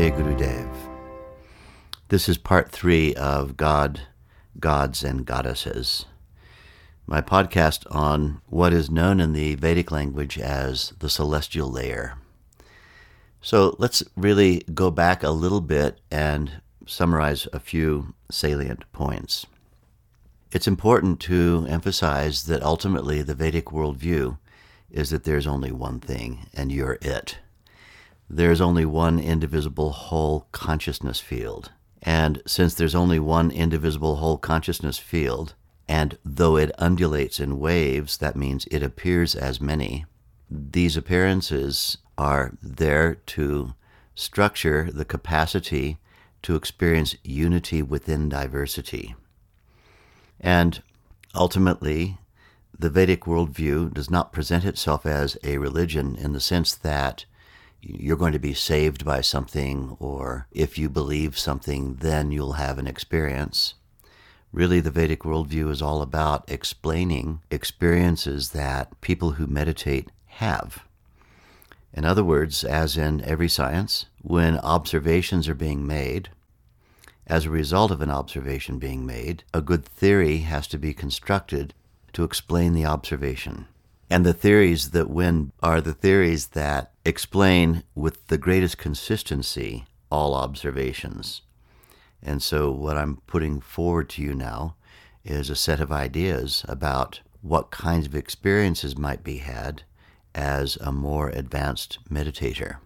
Jai Gurudev. This is part three of God, Gods, and Goddesses, my podcast on what is known in the Vedic language as the celestial layer. So let's really go back a little bit and summarize a few salient points. It's important to emphasize that ultimately the Vedic worldview is that there's only one thing, and you're it there's only one indivisible whole consciousness field. And since there's only one indivisible whole consciousness field, and though it undulates in waves, that means it appears as many, these appearances are there to structure the capacity to experience unity within diversity. And ultimately, the Vedic worldview does not present itself as a religion in the sense that you're going to be saved by something, or if you believe something, then you'll have an experience. Really, the Vedic worldview is all about explaining experiences that people who meditate have. In other words, as in every science, when observations are being made, as a result of an observation being made, a good theory has to be constructed to explain the observation. And the theories that win are the theories that explain with the greatest consistency all observations. And so, what I'm putting forward to you now is a set of ideas about what kinds of experiences might be had as a more advanced meditator.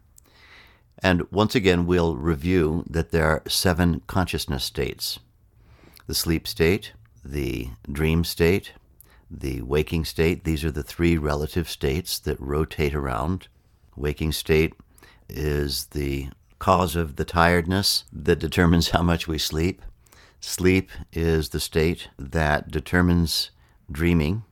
And once again, we'll review that there are seven consciousness states the sleep state, the dream state, the waking state. These are the three relative states that rotate around. Waking state is the cause of the tiredness that determines how much we sleep. Sleep is the state that determines dreaming.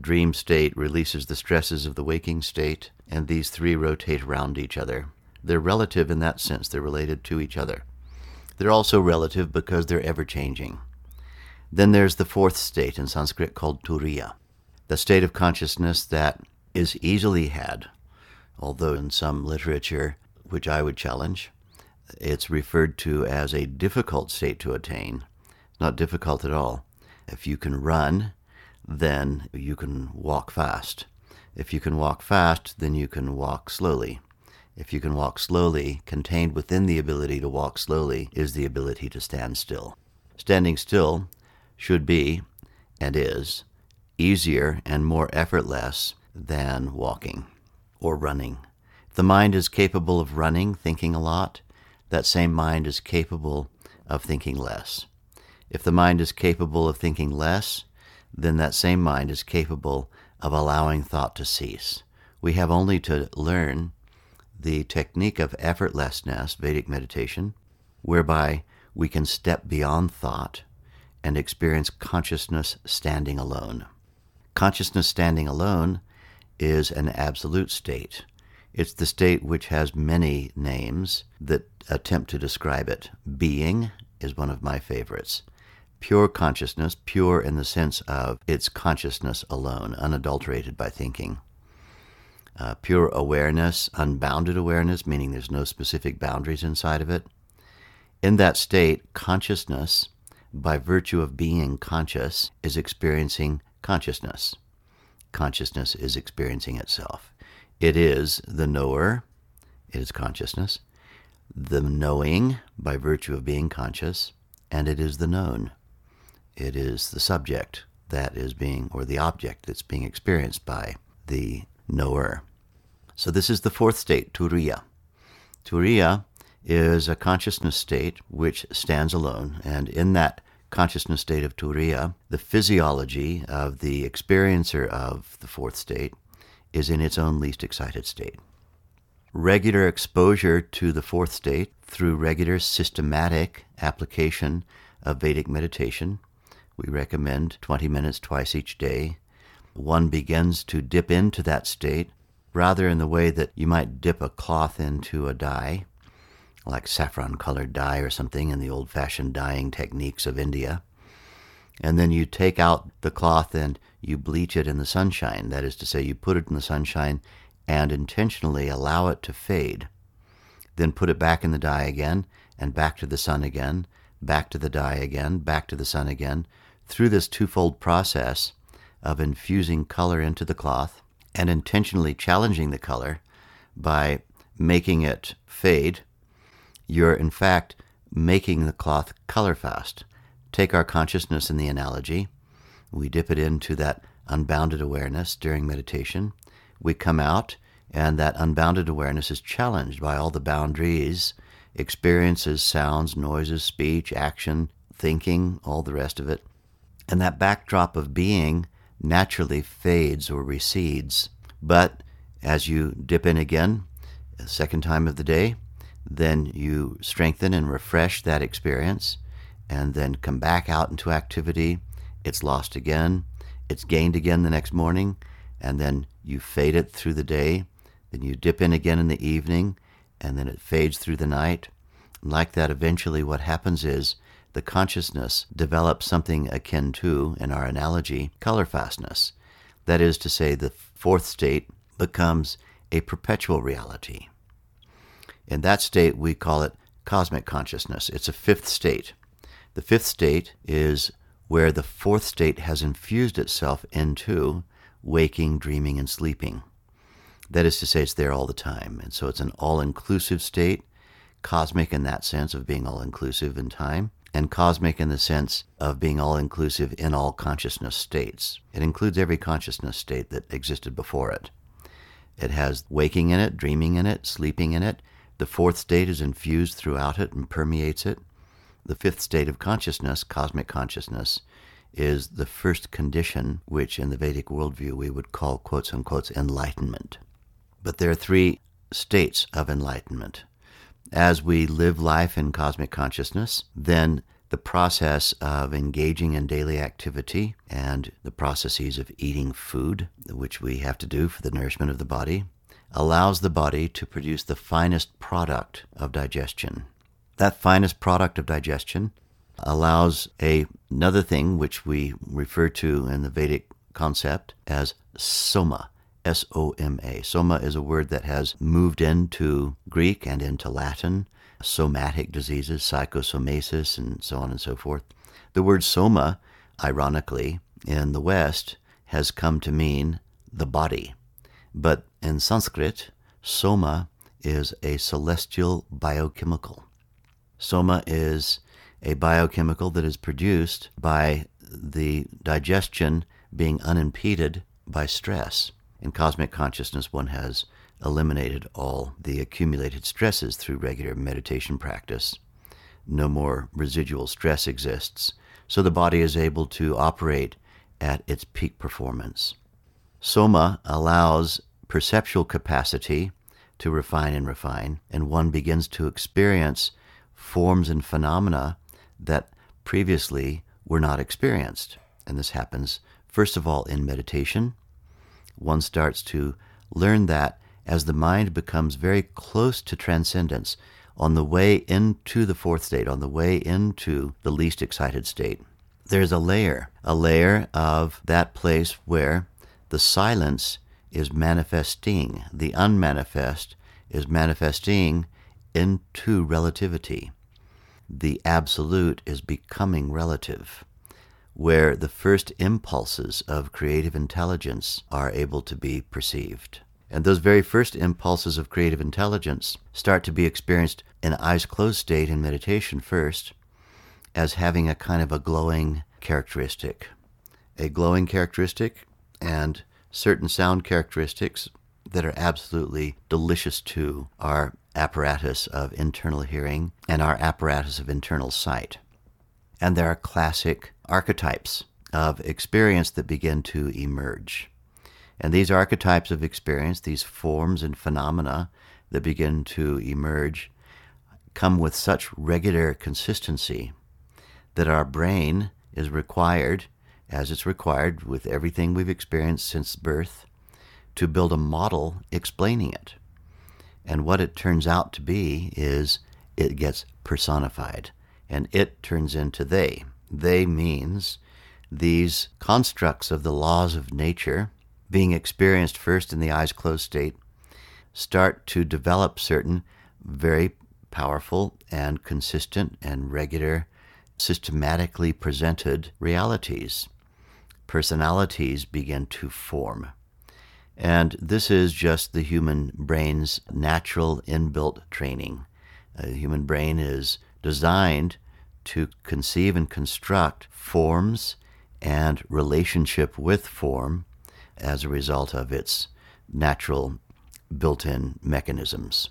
Dream state releases the stresses of the waking state, and these three rotate around each other. They're relative in that sense, they're related to each other. They're also relative because they're ever changing. Then there's the fourth state in Sanskrit called turiya, the state of consciousness that is easily had, although in some literature, which I would challenge, it's referred to as a difficult state to attain. Not difficult at all. If you can run, then you can walk fast. If you can walk fast, then you can walk slowly. If you can walk slowly, contained within the ability to walk slowly is the ability to stand still. Standing still should be, and is, easier and more effortless than walking or running. If the mind is capable of running, thinking a lot, that same mind is capable of thinking less. If the mind is capable of thinking less, then that same mind is capable of allowing thought to cease. We have only to learn the technique of effortlessness, Vedic meditation, whereby we can step beyond thought and experience consciousness standing alone. Consciousness standing alone is an absolute state. It's the state which has many names that attempt to describe it. Being is one of my favorites. Pure consciousness, pure in the sense of its consciousness alone, unadulterated by thinking. uh, pure awareness, unbounded awareness, meaning there's no specific boundaries inside of it. In that state, consciousness, by virtue of being conscious, is experiencing consciousness. Consciousness is experiencing itself. It is the knower, it is consciousness, the knowing by virtue of being conscious, and it is the known. It is the subject that is being, or the object that's being experienced by the knower. So this is the fourth state, Turiya. Turiya is a consciousness state which stands alone, and in that consciousness state of Turiya, the physiology of the experiencer of the fourth state is in its own least excited state. Regular exposure to the fourth state through regular systematic application of Vedic meditation. We recommend 20 minutes twice each day. One begins to dip into that state rather in the way that you might dip a cloth into a dye, like saffron colored dye or something in the old fashioned dyeing techniques of India. And then you take out the cloth and you bleach it in the sunshine. That is to say, you put it in the sunshine and intentionally allow it to fade. Then put it back in the dye again and back to the sun again, back to the dye again, back to the sun again, through this twofold process of infusing color into the cloth and intentionally challenging the color by making it fade, you're in fact making the cloth color fast. Take our consciousness in the analogy. We dip it into that unbounded awareness during meditation. We come out, and that unbounded awareness is challenged by all the boundaries, experiences, sounds, noises, speech, action, thinking, all the rest of it. And that backdrop of being naturally fades or recedes. But as you dip in again, second time of the day, then you strengthen and refresh that experience and then come back out into activity. It's lost again. It's gained again the next morning. And then you fade it through the day. Then you dip in again in the evening. And then it fades through the night. And like that, eventually, what happens is the consciousness develops something akin to, in our analogy, color fastness. That is to say, the fourth state becomes a perpetual reality. In that state, we call it cosmic consciousness. It's a fifth state. The fifth state is where the fourth state has infused itself into waking, dreaming, and sleeping. That is to say, it's there all the time. And so it's an all inclusive state, cosmic in that sense of being all inclusive in time, and cosmic in the sense of being all inclusive in all consciousness states. It includes every consciousness state that existed before it. It has waking in it, dreaming in it, sleeping in it. The fourth state is infused throughout it and permeates it. The fifth state of consciousness, cosmic consciousness, is the first condition which in the Vedic worldview we would call quotes unquote enlightenment. But there are three states of enlightenment as we live life in cosmic consciousness, then the process of engaging in daily activity and the processes of eating food, which we have to do for the nourishment of the body, allows the body to produce the finest product of digestion. That finest product of digestion allows a, another thing which we refer to in the Vedic concept as soma, S O M A. Soma is a word that has moved into Greek and into Latin, somatic diseases, psychosomasis, and so on and so forth. The word soma, ironically, in the West has come to mean the body. But in Sanskrit, soma is a celestial biochemical. Soma is a biochemical that is produced by the digestion being unimpeded by stress. In cosmic consciousness, one has eliminated all the accumulated stresses through regular meditation practice. No more residual stress exists, so the body is able to operate at its peak performance. Soma allows perceptual capacity to refine and refine, and one begins to experience forms and phenomena that previously were not experienced. And this happens, first of all, in meditation, one starts to learn that as the mind becomes very close to transcendence, on the way into the fourth state, on the way into the least excited state, there's a layer, a layer of that place where the silence is manifesting. The unmanifest is manifesting into relativity. The absolute is becoming relative, where the first impulses of creative intelligence are able to be perceived. And those very first impulses of creative intelligence start to be experienced in eyes closed state in meditation first as having a kind of a glowing characteristic. A glowing characteristic and certain sound characteristics that are absolutely delicious to our apparatus of internal hearing and our apparatus of internal sight. And there are classic archetypes of experience that begin to emerge. And these archetypes of experience, these forms and phenomena that begin to emerge, come with such regular consistency that our brain is required, as it's required with everything we've experienced since birth, to build a model explaining it. And what it turns out to be is it gets personified, and it turns into they. They means these constructs of the laws of nature being experienced first in the eyes closed state start to develop certain very powerful and consistent and regular, systematically presented realities. Personalities begin to form. And this is just the human brain's natural inbuilt training. Uh, the human brain is designed to conceive and construct forms and relationship with form as a result of its natural built in mechanisms.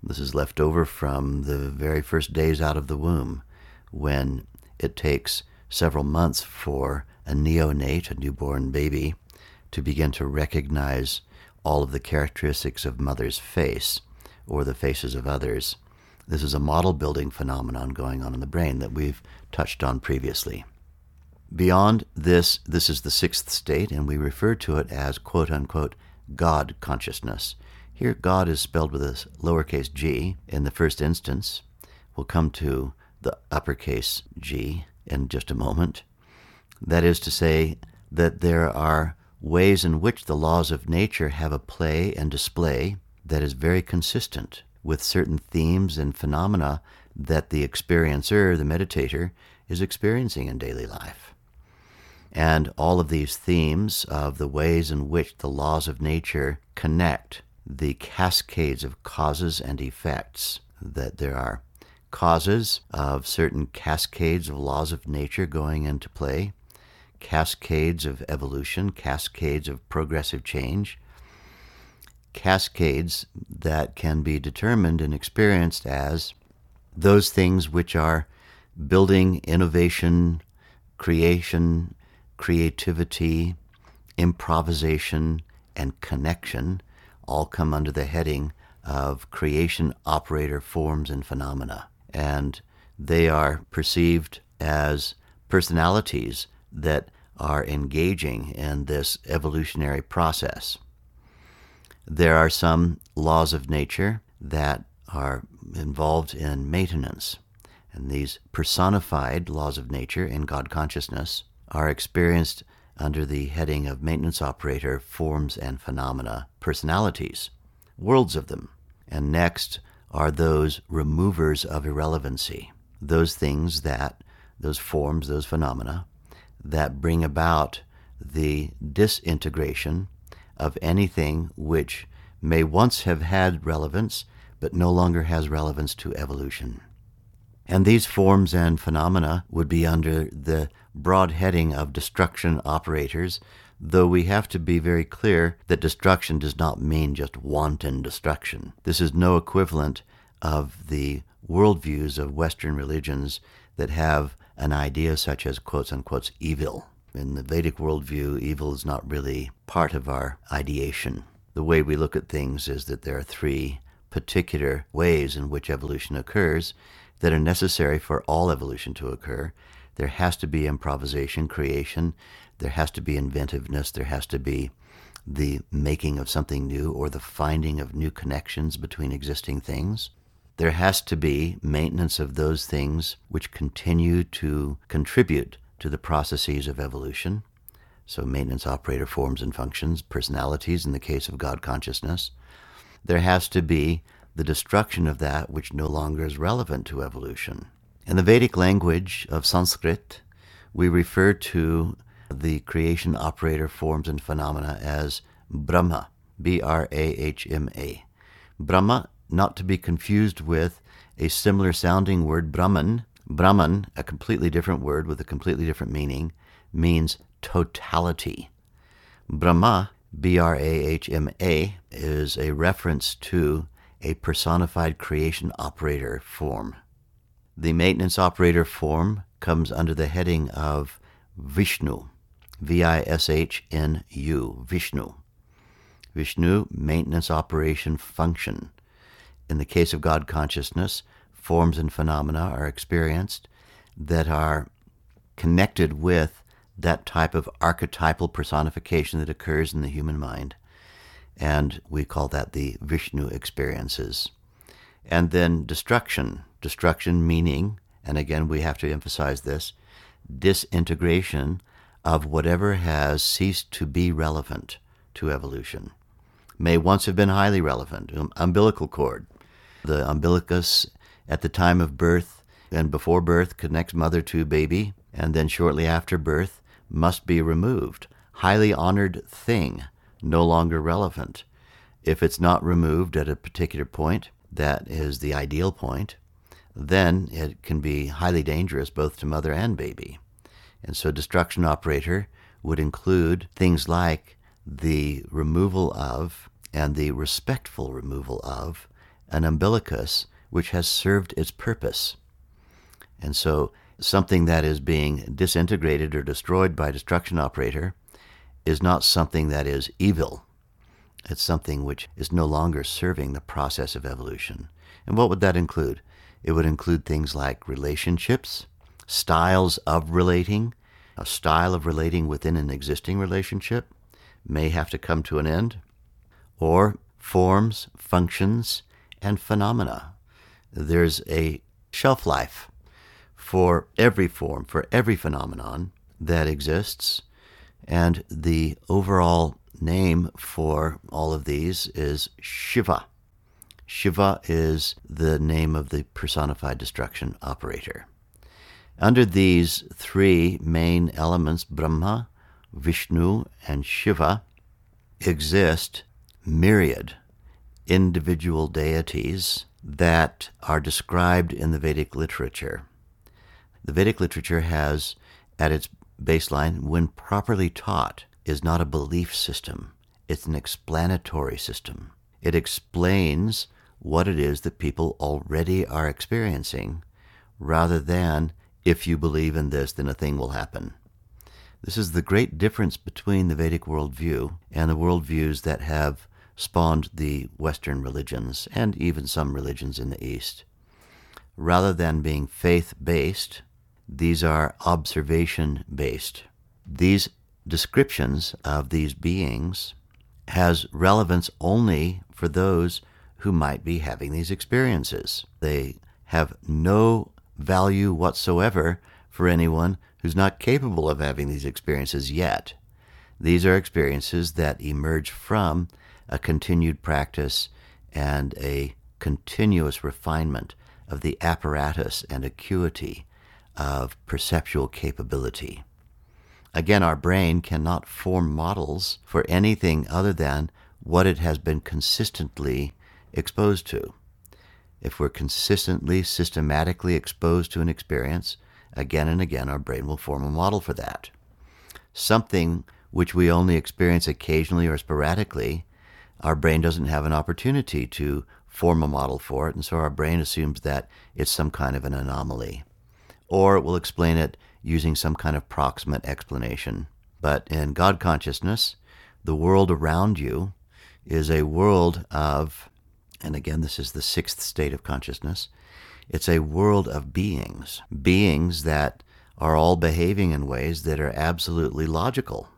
This is left over from the very first days out of the womb when it takes several months for a neonate, a newborn baby, to begin to recognize all of the characteristics of mother's face or the faces of others. This is a model building phenomenon going on in the brain that we've touched on previously. Beyond this, this is the sixth state, and we refer to it as quote unquote God consciousness. Here, God is spelled with a lowercase g in the first instance. We'll come to the uppercase g in just a moment. That is to say, that there are ways in which the laws of nature have a play and display that is very consistent with certain themes and phenomena that the experiencer, the meditator, is experiencing in daily life. And all of these themes of the ways in which the laws of nature connect the cascades of causes and effects that there are causes of certain cascades of laws of nature going into play, cascades of evolution, cascades of progressive change, cascades that can be determined and experienced as those things which are building innovation, creation, creativity, improvisation, and connection all come under the heading of creation operator forms and phenomena. And they are perceived as personalities that are engaging in this evolutionary process. There are some laws of nature that are involved in maintenance, and these personified laws of nature in God consciousness are experienced under the heading of maintenance operator forms and phenomena personalities, worlds of them. And next are those removers of irrelevancy, those things that, those forms, those phenomena that bring about the disintegration of anything which may once have had relevance but no longer has relevance to evolution. And these forms and phenomena would be under the broad heading of destruction operators, though we have to be very clear that destruction does not mean just wanton destruction. This is no equivalent of the worldviews of Western religions that have an idea such as quotes unquote evil. In the Vedic worldview, evil is not really part of our ideation. The way we look at things is that there are three particular ways in which evolution occurs that are necessary for all evolution to occur. There has to be improvisation, creation, there has to be inventiveness, there has to be the making of something new or the finding of new connections between existing things there has to be maintenance of those things which continue to contribute to the processes of evolution, so maintenance operator forms and functions, personalities in the case of God consciousness, there has to be the destruction of that which no longer is relevant to evolution. In the Vedic language of Sanskrit, we refer to the creation operator forms and phenomena as Brahma, B R A H M A. Brahma, not to be confused with a similar sounding word, Brahman. Brahman, a completely different word with a completely different meaning, means totality. Brahma, B R A H M A, is a reference to a personified creation operator form. The maintenance operator form comes under the heading of Vishnu, V I S H N U, Vishnu. Vishnu, maintenance operation function. In the case of God consciousness, forms and phenomena are experienced that are connected with that type of archetypal personification that occurs in the human mind. And we call that the Vishnu experiences. And then destruction. Destruction meaning, and again we have to emphasize this, disintegration of whatever has ceased to be relevant to evolution. May once have been highly relevant. Um, umbilical cord. The umbilicus at the time of birth and before birth connects mother to baby, and then shortly after birth must be removed. Highly honored thing, no longer relevant. If it's not removed at a particular point, that is the ideal point, then it can be highly dangerous both to mother and baby. And so, destruction operator would include things like the removal of and the respectful removal of an umbilicus which has served its purpose. And so, something that is being disintegrated or destroyed by destruction operator is not something that is evil. It's something which is no longer serving the process of evolution. And what would that include? It would include things like relationships, styles of relating. A style of relating within an existing relationship may have to come to an end, or forms, functions, and phenomena. There's a shelf life for every form, for every phenomenon that exists, and the overall name for all of these is Shiva. Shiva is the name of the personified destruction operator. Under these three main elements, Brahma, Vishnu, and Shiva, exist myriad individual deities that are described in the Vedic literature. The Vedic literature has, at its baseline, when properly taught, is not a belief system, it's an explanatory system. It explains what it is that people already are experiencing rather than if you believe in this, then a thing will happen. This is the great difference between the Vedic worldview and the worldviews that have spawned the Western religions and even some religions in the East. Rather than being faith based, these are observation based. These descriptions of these beings has relevance only for those who might be having these experiences. They have no value whatsoever for anyone who's not capable of having these experiences yet. These are experiences that emerge from a continued practice and a continuous refinement of the apparatus and acuity of perceptual capability. Again, our brain cannot form models for anything other than what it has been consistently exposed to. If we're consistently, systematically exposed to an experience, again and again, our brain will form a model for that. Something which we only experience occasionally or sporadically, our brain doesn't have an opportunity to form a model for it, and so our brain assumes that it's some kind of an anomaly. Or it will explain it using some kind of proximate explanation. But in God consciousness, the world around you is a world of, and again, this is the sixth state of consciousness, it's a world of beings, beings that are all behaving in ways that are absolutely logical,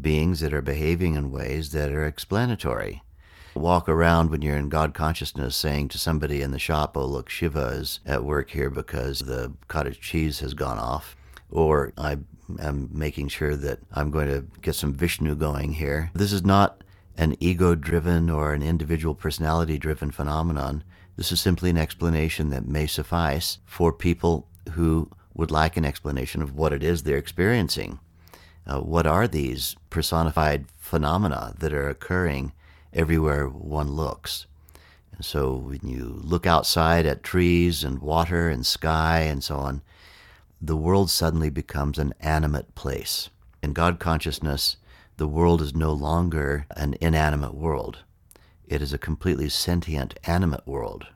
beings that are behaving in ways that are explanatory walk around when you're in God consciousness saying to somebody in the shop, oh, look, Shiva is at work here because the cottage cheese has gone off. or I am making sure that I'm going to get some Vishnu going here. This is not an ego driven or an individual personality driven phenomenon. This is simply an explanation that may suffice for people who would like an explanation of what it is they're experiencing. Uh, what are these personified phenomena that are occurring everywhere one looks? And so when you look outside at trees and water and sky and so on, the world suddenly becomes an animate place. In God consciousness, the world is no longer an inanimate world. It is a completely sentient, animate world.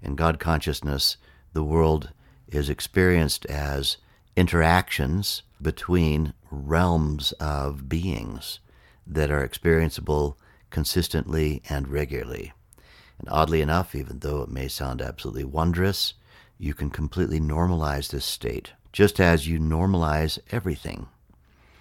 In God consciousness, the world is experienced as interactions between realms of beings that are experienceable consistently and regularly. And oddly enough, even though it may sound absolutely wondrous, you can completely normalize this state, just as you normalize everything.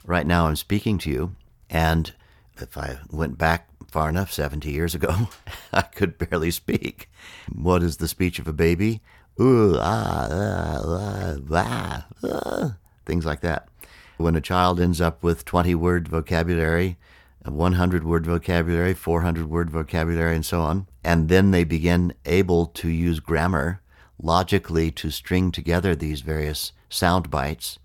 Right now, I'm speaking to you, and if I went back far enough, 70 years ago, I could barely speak. What is the speech of a baby? Ooh, ah, ah, ah, ah, things like that. When a child ends up with 20 word vocabulary, 100 word vocabulary, 400 word vocabulary, and so on, and then they begin able to use grammar logically to string together these various sound bites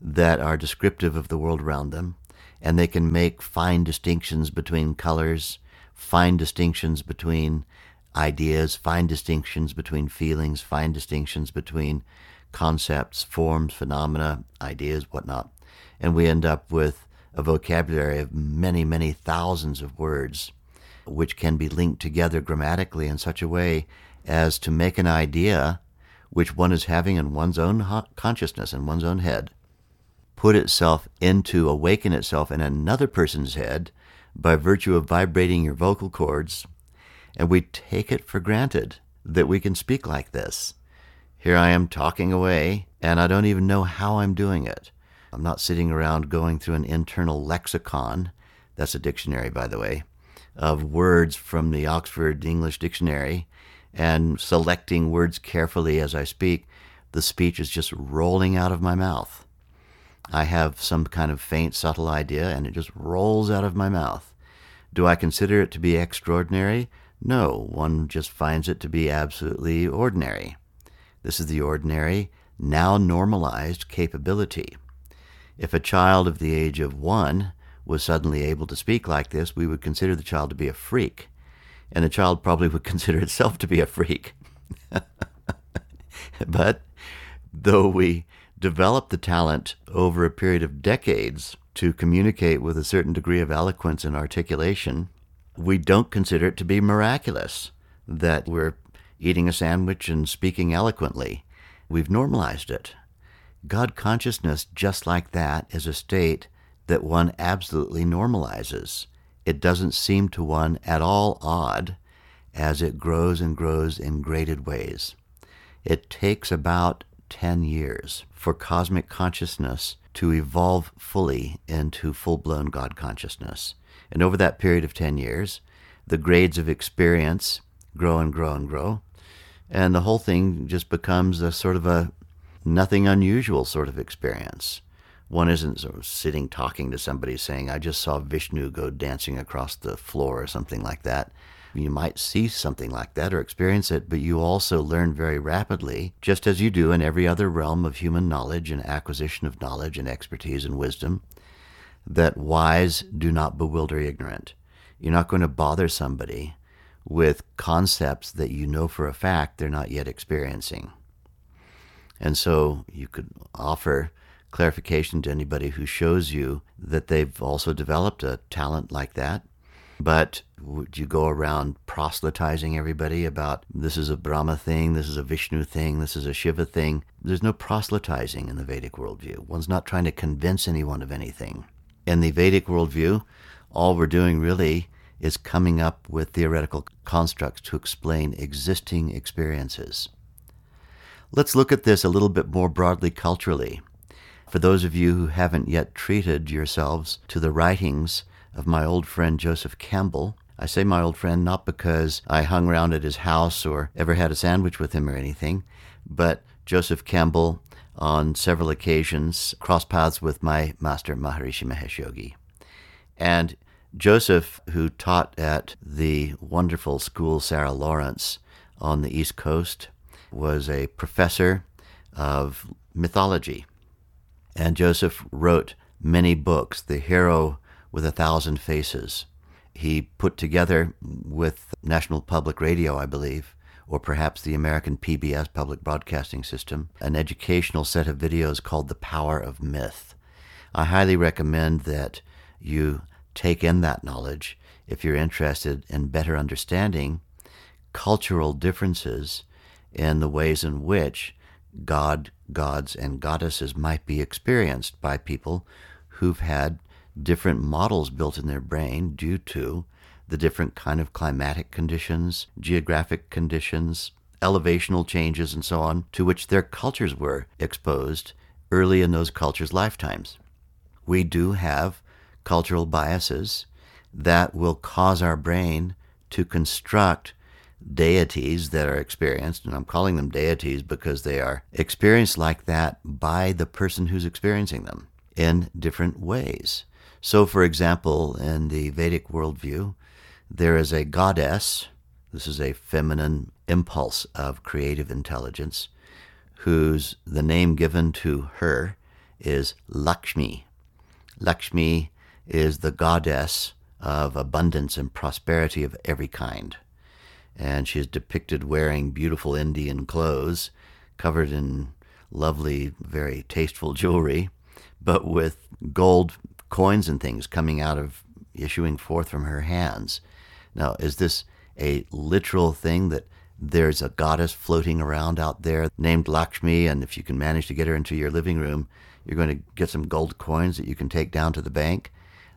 that are descriptive of the world around them, and they can make fine distinctions between colors, fine distinctions between ideas, fine distinctions between feelings, fine distinctions between concepts, forms, phenomena, ideas, whatnot. And we end up with a vocabulary of many, many thousands of words, which can be linked together grammatically in such a way as to make an idea which one is having in one's own consciousness, in one's own head, put itself into, awaken itself in another person's head by virtue of vibrating your vocal cords and we take it for granted that we can speak like this. Here I am talking away, and I don't even know how I'm doing it. I'm not sitting around going through an internal lexicon, that's a dictionary, by the way, of words from the Oxford English Dictionary and selecting words carefully as I speak. The speech is just rolling out of my mouth. I have some kind of faint, subtle idea, and it just rolls out of my mouth. Do I consider it to be extraordinary? No, one just finds it to be absolutely ordinary. This is the ordinary, now normalized capability. If a child of the age of one was suddenly able to speak like this, we would consider the child to be a freak. And the child probably would consider itself to be a freak. but though we develop the talent over a period of decades to communicate with a certain degree of eloquence and articulation, we don't consider it to be miraculous that we're eating a sandwich and speaking eloquently. We've normalized it. God consciousness, just like that, is a state that one absolutely normalizes. It doesn't seem to one at all odd as it grows and grows in graded ways. It takes about 10 years for cosmic consciousness to evolve fully into full blown God consciousness. And over that period of 10 years, the grades of experience grow and grow and grow. And the whole thing just becomes a sort of a nothing unusual sort of experience. One isn't sort of sitting talking to somebody saying, I just saw Vishnu go dancing across the floor or something like that. You might see something like that or experience it, but you also learn very rapidly, just as you do in every other realm of human knowledge and acquisition of knowledge and expertise and wisdom, that wise do not bewilder ignorant. You're not going to bother somebody with concepts that you know for a fact they're not yet experiencing. And so you could offer clarification to anybody who shows you that they've also developed a talent like that. But would you go around proselytizing everybody about this is a Brahma thing, this is a Vishnu thing, this is a Shiva thing? There's no proselytizing in the Vedic worldview. One's not trying to convince anyone of anything in the Vedic worldview, all we're doing really is coming up with theoretical constructs to explain existing experiences. Let's look at this a little bit more broadly culturally. For those of you who haven't yet treated yourselves to the writings of my old friend Joseph Campbell, I say my old friend not because I hung around at his house or ever had a sandwich with him or anything, but Joseph Campbell on several occasions crossed paths with my master Maharishi Mahesh Yogi. And Joseph, who taught at the wonderful school Sarah Lawrence on the East Coast, was a professor of mythology. And Joseph wrote many books, The Hero with a Thousand Faces. He put together with National Public Radio, I believe, or perhaps the American PBS public broadcasting system, an educational set of videos called The Power of Myth. I highly recommend that you take in that knowledge if you're interested in better understanding cultural differences in the ways in which God, gods, and goddesses might be experienced by people who've had different models built in their brain due to the different kind of climatic conditions, geographic conditions, elevational changes, and so on, to which their cultures were exposed early in those cultures' lifetimes. We do have cultural biases that will cause our brain to construct deities that are experienced, and I'm calling them deities because they are experienced like that by the person who's experiencing them in different ways. So, for example, in the Vedic worldview, there is a goddess, this is a feminine impulse of creative intelligence, whose the name given to her is Lakshmi. Lakshmi is the goddess of abundance and prosperity of every kind. And she is depicted wearing beautiful Indian clothes, covered in lovely, very tasteful jewelry, but with gold coins and things coming out of, issuing forth from her hands. Now, is this a literal thing that there's a goddess floating around out there named Lakshmi, and if you can manage to get her into your living room, you're going to get some gold coins that you can take down to the bank?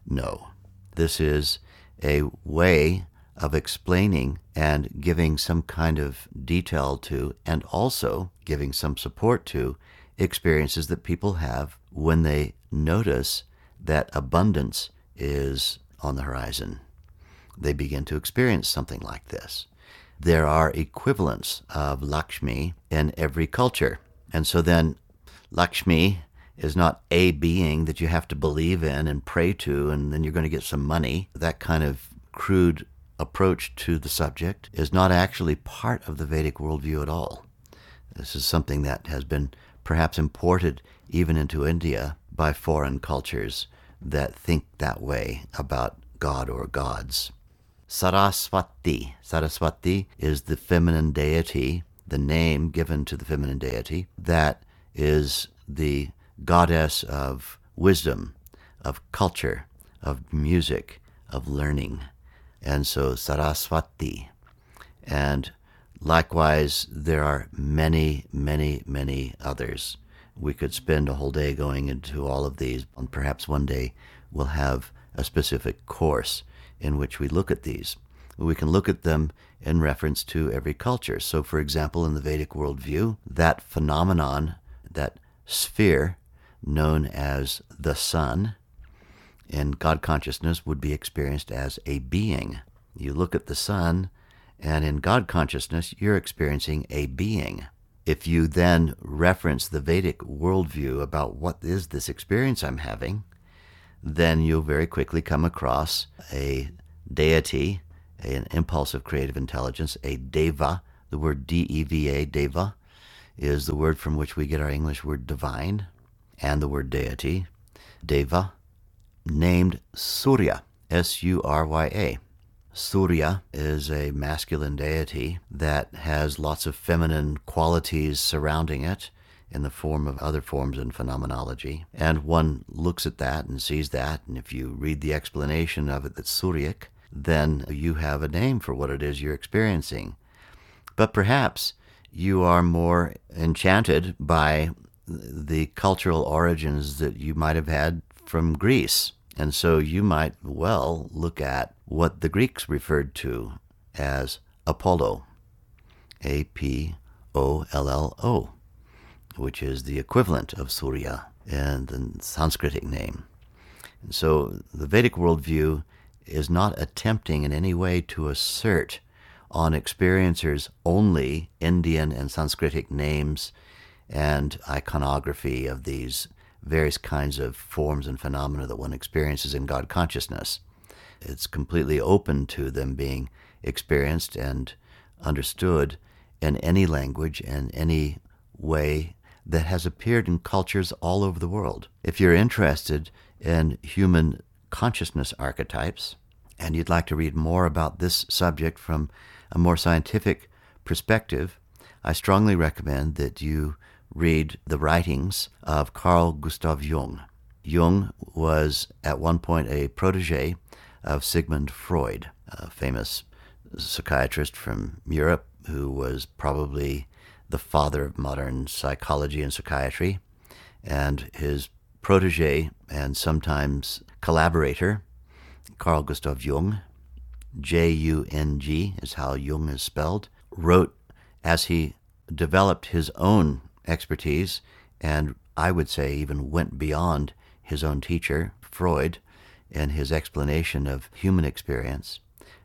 No. This is a way of explaining and giving some kind of detail to, and also giving some support to, experiences that people have when they notice that abundance is on the horizon they begin to experience something like this. There are equivalents of Lakshmi in every culture. And so then Lakshmi is not a being that you have to believe in and pray to, and then you're going to get some money. That kind of crude approach to the subject is not actually part of the Vedic worldview at all. This is something that has been perhaps imported even into India by foreign cultures that think that way about God or gods. Saraswati. Saraswati is the feminine deity, the name given to the feminine deity, that is the goddess of wisdom, of culture, of music, of learning. And so Saraswati. And likewise, there are many, many, many others. We could spend a whole day going into all of these, and perhaps one day we'll have a specific course in which we look at these. We can look at them in reference to every culture. So, for example, in the Vedic worldview, that phenomenon, that sphere known as the sun, in God consciousness would be experienced as a being. You look at the sun, and in God consciousness, you're experiencing a being. If you then reference the Vedic worldview about what is this experience I'm having, then you'll very quickly come across a deity, an impulse of creative intelligence, a deva. The word D E V A, deva, is the word from which we get our English word divine and the word deity, deva, named Surya, S U R Y A. Surya is a masculine deity that has lots of feminine qualities surrounding it in the form of other forms in phenomenology. And one looks at that and sees that, and if you read the explanation of it that's Suryak, then you have a name for what it is you're experiencing. But perhaps you are more enchanted by the cultural origins that you might have had from Greece. And so you might well look at what the Greeks referred to as Apollo, A P O L L O which is the equivalent of Surya in the Sanskritic name. And so the Vedic worldview is not attempting in any way to assert on experiencers only Indian and Sanskritic names and iconography of these various kinds of forms and phenomena that one experiences in God consciousness. It's completely open to them being experienced and understood in any language and any way that has appeared in cultures all over the world. If you're interested in human consciousness archetypes and you'd like to read more about this subject from a more scientific perspective, I strongly recommend that you read the writings of Carl Gustav Jung. Jung was at one point a protege of Sigmund Freud, a famous psychiatrist from Europe who was probably the father of modern psychology and psychiatry. And his protege and sometimes collaborator, Carl Gustav Jung, J U N G is how Jung is spelled, wrote as he developed his own expertise, and I would say even went beyond his own teacher, Freud, in his explanation of human experience.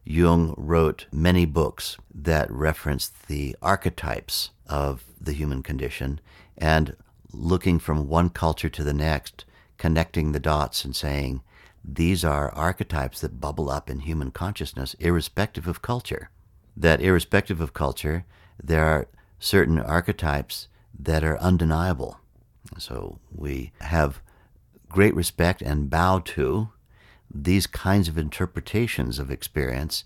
Jung wrote many books that referenced the archetypes of the human condition and looking from one culture to the next, connecting the dots and saying, these are archetypes that bubble up in human consciousness, irrespective of culture. That irrespective of culture, there are certain archetypes that are undeniable. So we have great respect and bow to these kinds of interpretations of experience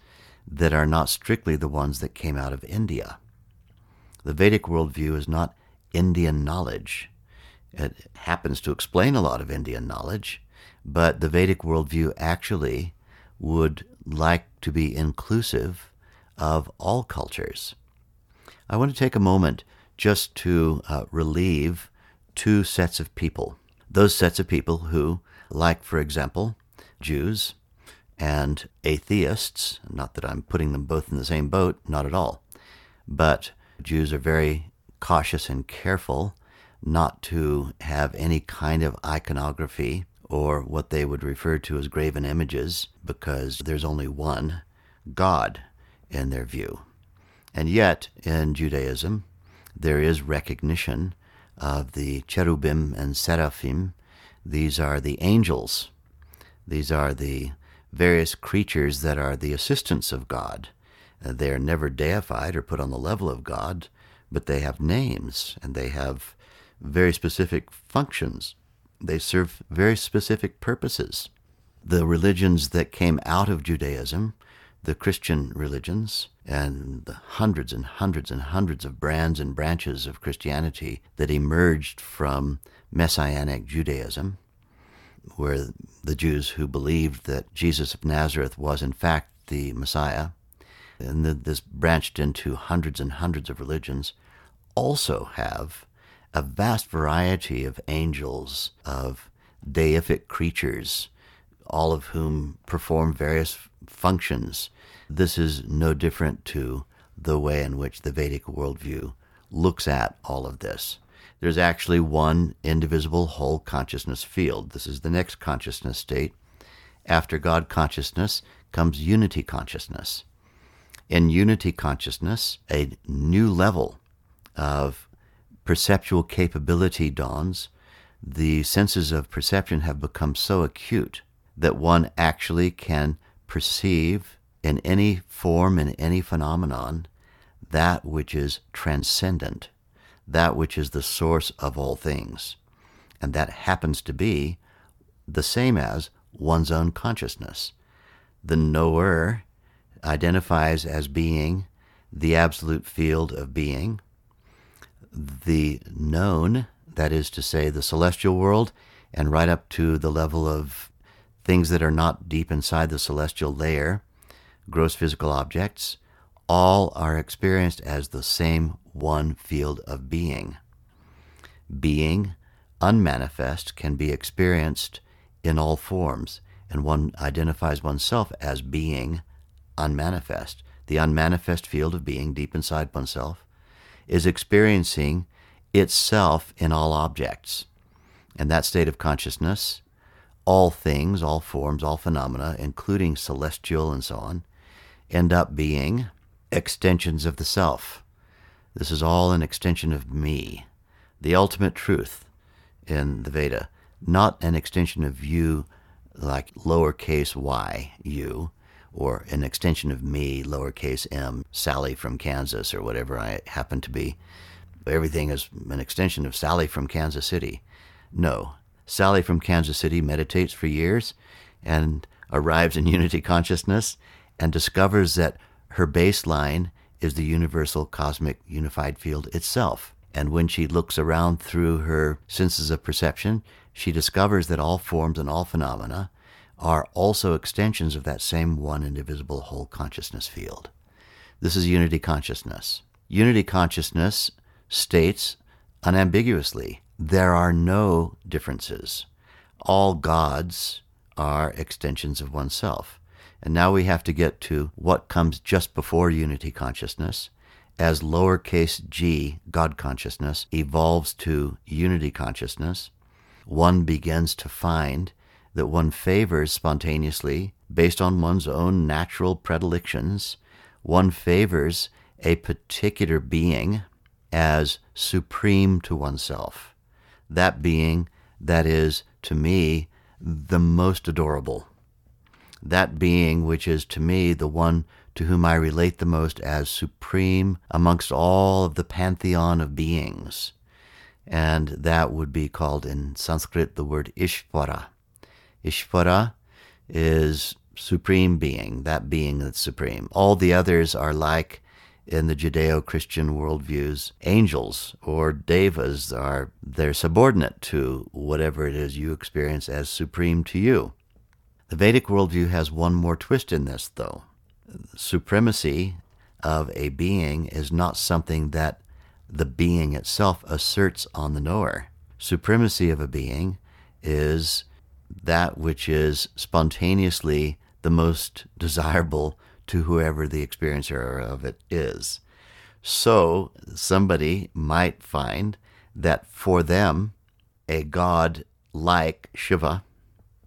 that are not strictly the ones that came out of India. The Vedic worldview is not Indian knowledge. It happens to explain a lot of Indian knowledge, but the Vedic worldview actually would like to be inclusive of all cultures. I want to take a moment just to uh, relieve two sets of people. Those sets of people who, like, for example, Jews and atheists, not that I'm putting them both in the same boat, not at all, but Jews are very cautious and careful not to have any kind of iconography or what they would refer to as graven images because there's only one God in their view. And yet, in Judaism, there is recognition of the cherubim and seraphim. These are the angels. These are the various creatures that are the assistants of God. Uh, they are never deified or put on the level of God, but they have names and they have very specific functions. They serve very specific purposes. The religions that came out of Judaism the Christian religions and the hundreds and hundreds and hundreds of brands and branches of Christianity that emerged from Messianic Judaism, where the Jews who believed that Jesus of Nazareth was in fact the Messiah, and this branched into hundreds and hundreds of religions, also have a vast variety of angels, of deific creatures, all of whom perform various functions. This is no different to the way in which the Vedic worldview looks at all of this. There's actually one indivisible whole consciousness field. This is the next consciousness state. After God consciousness comes unity consciousness. In unity consciousness, a new level of perceptual capability dawns. The senses of perception have become so acute that one actually can perceive in any form, in any phenomenon, that which is transcendent, that which is the source of all things. And that happens to be the same as one's own consciousness. The knower identifies as being the absolute field of being. The known, that is to say, the celestial world, and right up to the level of things that are not deep inside the celestial layer, gross physical objects, all are experienced as the same one field of being. Being, unmanifest, can be experienced in all forms, and one identifies oneself as being unmanifest. The unmanifest field of being deep inside oneself is experiencing itself in all objects. And that state of consciousness all things, all forms, all phenomena, including celestial and so on, end up being extensions of the self. This is all an extension of me. the ultimate truth in the Veda, not an extension of you like lowercase y, you, or an extension of me, lowercase m, Sally from Kansas, or whatever I happen to be. Everything is an extension of Sally from Kansas City. No. Sally from Kansas City meditates for years and arrives in unity consciousness and discovers that her baseline is the universal cosmic unified field itself. And when she looks around through her senses of perception, she discovers that all forms and all phenomena are also extensions of that same one indivisible whole consciousness field. This is unity consciousness. Unity consciousness states unambiguously there are no differences. All gods are extensions of oneself. And now we have to get to what comes just before unity consciousness. As lowercase g, God consciousness, evolves to unity consciousness, one begins to find that one favors spontaneously, based on one's own natural predilections, one favors a particular being as supreme to oneself. That being that is, to me, the most adorable. That being which is to me the one to whom I relate the most as supreme amongst all of the pantheon of beings. And that would be called in Sanskrit the word Ishvara. Ishvara is supreme being, that being that's supreme. All the others are like in the Judeo-Christian worldviews, angels or devas are they're subordinate to whatever it is you experience as supreme to you. The Vedic worldview has one more twist in this, though. Supremacy of a being is not something that the being itself asserts on the knower. Supremacy of a being is that which is spontaneously the most desirable to whoever the experiencer of it is. So somebody might find that for them, a god like Shiva,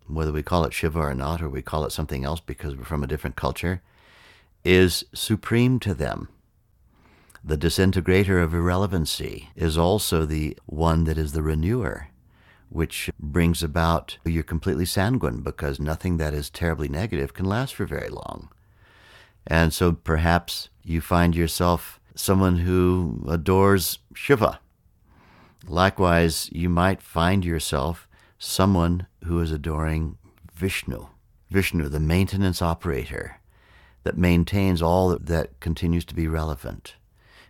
whether we call it Shiva or not, or we call it something else because we're from a different culture, is supreme to them. The disintegrator of irrelevancy is also the one that is the renewer which brings about you're completely sanguine because nothing that is terribly negative can last for very long. And so perhaps you find yourself someone who adores Shiva. Likewise, you might find yourself someone who is adoring Vishnu. Vishnu, the maintenance operator that maintains all that continues to be relevant.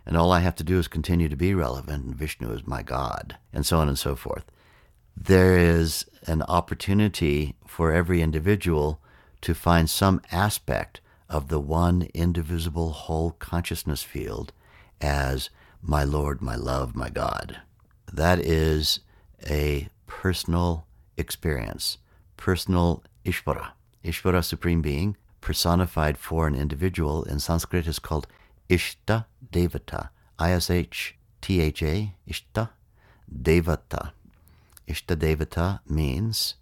And all I have to do is continue to be relevant, and Vishnu is my God, and so on and so forth there is an opportunity for every individual to find some aspect of the one indivisible whole consciousness field as my Lord, my love, my God. That is a personal experience, personal Ishvara. Ishvara, Supreme Being, personified for an individual in Sanskrit is called Ishta Devata. I S H T H A, Ishta Devata. Ishtadevata means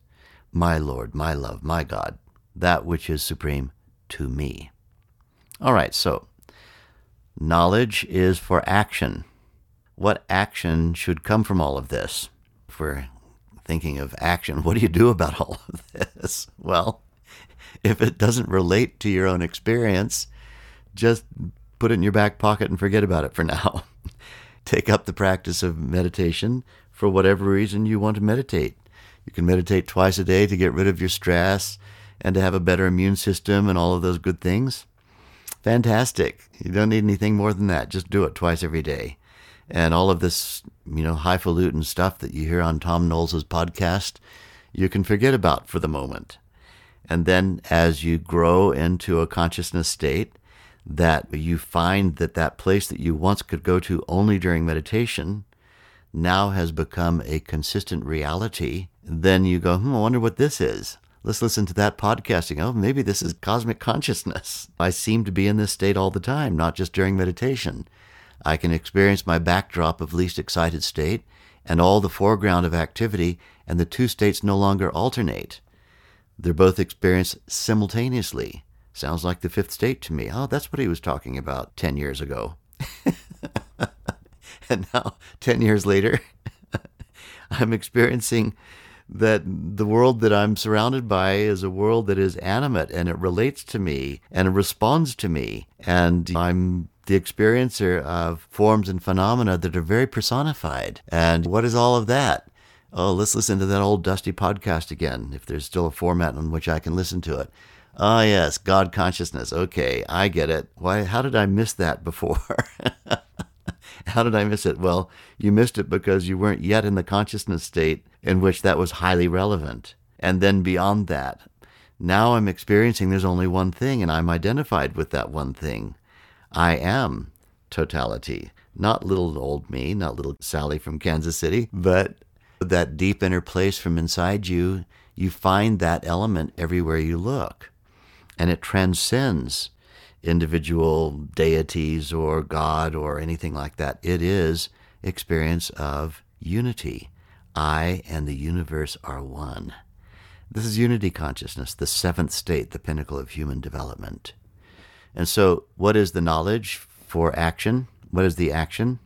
my Lord, my love, my God, that which is supreme to me. All right, so knowledge is for action. What action should come from all of this? If we're thinking of action, what do you do about all of this? Well, if it doesn't relate to your own experience, just put it in your back pocket and forget about it for now. Take up the practice of meditation for whatever reason you want to meditate. You can meditate twice a day to get rid of your stress and to have a better immune system and all of those good things. Fantastic. You don't need anything more than that. Just do it twice every day. And all of this, you know, highfalutin stuff that you hear on Thom Knoles' podcast, you can forget about for the moment. And then as you grow into a consciousness state, that you find that that place that you once could go to only during meditation now has become a consistent reality, then you go, hmm, I wonder what this is. Let's listen to that podcasting. Oh, maybe this is cosmic consciousness. I seem to be in this state all the time, not just during meditation. I can experience my backdrop of least excited state and all the foreground of activity, and the two states no longer alternate. They're both experienced simultaneously. Sounds like the fifth state to me. Oh, that's what he was talking about 10 years ago. and now, 10 years later, I'm experiencing that the world that I'm surrounded by is a world that is animate and it relates to me and it responds to me. And I'm the experiencer of forms and phenomena that are very personified. And what is all of that? Oh, let's listen to that old dusty podcast again, if there's still a format on which I can listen to it. Ah, oh, yes, God consciousness. Okay, I get it. Why? How did I miss that before? how did I miss it? Well, you missed it because you weren't yet in the consciousness state in which that was highly relevant. And then beyond that, now I'm experiencing there's only one thing, and I'm identified with that one thing. I am totality. Not little old me, not little Sally from Kansas City, but that deep inner place from inside you. You find that element everywhere you look, and it transcends individual deities or God or anything like that. It is experience of unity. I and the universe are one. This is unity consciousness, the seventh state, the pinnacle of human development. And so, what is the knowledge for action? What is the action?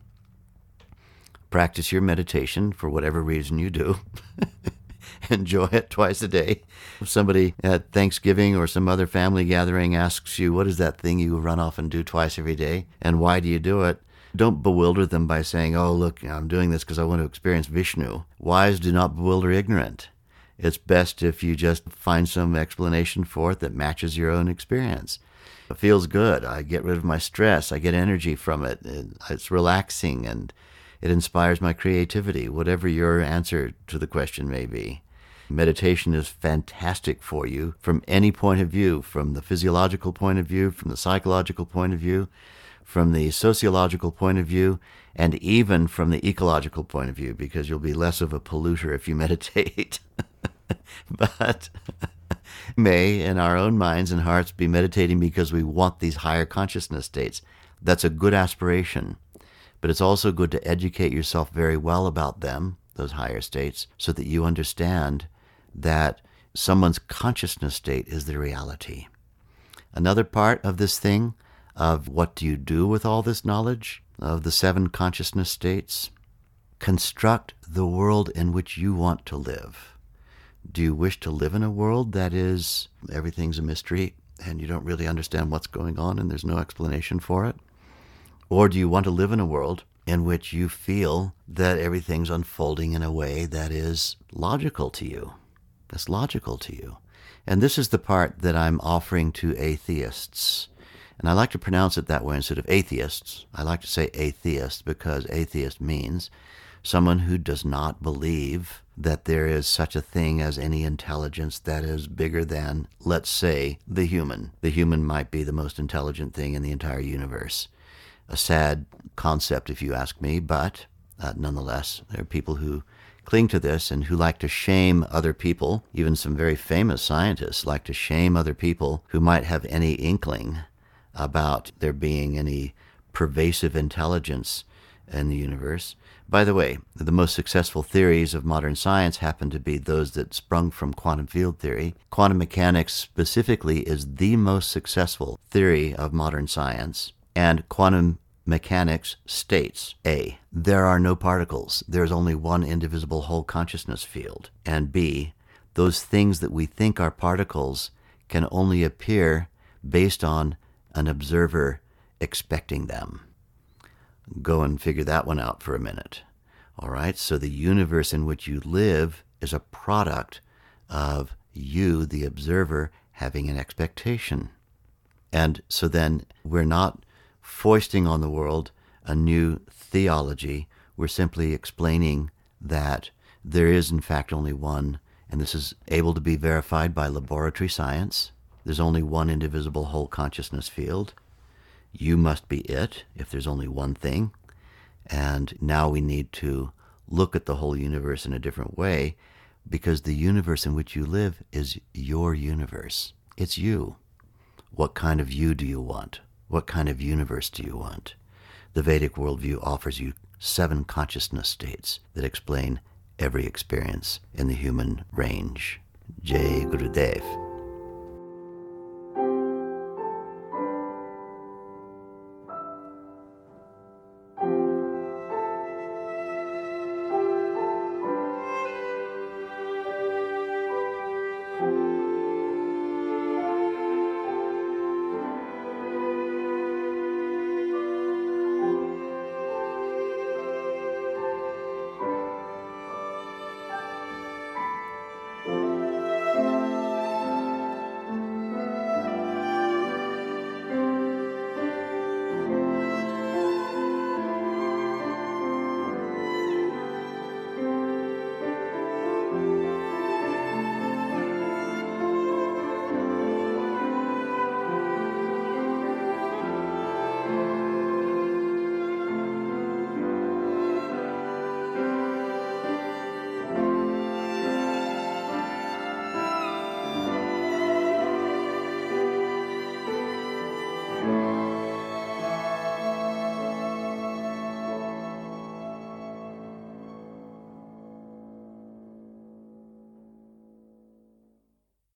Practice your meditation for whatever reason you do. Enjoy it twice a day. If somebody at Thanksgiving or some other family gathering asks you, What is that thing you run off and do twice every day? And why do you do it? Don't bewilder them by saying, Oh, look, I'm doing this because I want to experience Vishnu. Wise do not bewilder ignorant. It's best if you just find some explanation for it that matches your own experience. It feels good. I get rid of my stress. I get energy from it. It's relaxing and it inspires my creativity, whatever your answer to the question may be. Meditation is fantastic for you from any point of view, from the physiological point of view, from the psychological point of view, from the sociological point of view, and even from the ecological point of view, because you'll be less of a polluter if you meditate. but may, in our own minds and hearts, be meditating because we want these higher consciousness states. That's a good aspiration. But it's also good to educate yourself very well about them, those higher states, so that you understand that someone's consciousness state is the reality. Another part of this thing of what do you do with all this knowledge of the seven consciousness states? Construct the world in which you want to live. Do you wish to live in a world that is everything's a mystery and you don't really understand what's going on and there's no explanation for it? Or do you want to live in a world in which you feel that everything's unfolding in a way that is logical to you? That's logical to you. And this is the part that I'm offering to atheists. And I like to pronounce it that way instead of atheists. I like to say atheist because atheist means someone who does not believe that there is such a thing as any intelligence that is bigger than, let's say, the human. The human might be the most intelligent thing in the entire universe. A sad concept, if you ask me, but uh, nonetheless, there are people who cling to this and who like to shame other people. Even some very famous scientists like to shame other people who might have any inkling about there being any pervasive intelligence in the universe. By the way, the most successful theories of modern science happen to be those that sprung from quantum field theory. Quantum mechanics specifically is the most successful theory of modern science, and quantum mechanics states A. There are no particles. There is only one indivisible whole consciousness field. And B. Those things that we think are particles can only appear based on an observer expecting them. Go and figure that one out for a minute. All right, so the universe in which you live is a product of you, the observer, having an expectation. And so then we're not foisting on the world a new theology. We're simply explaining that there is, in fact, only one, and this is able to be verified by laboratory science. There's only one indivisible whole consciousness field. You must be it if there's only one thing. And now we need to look at the whole universe in a different way because the universe in which you live is your universe. It's you. What kind of you do you want? What kind of universe do you want? The Vedic worldview offers you seven consciousness states that explain every experience in the human range. Jai Guru Dev.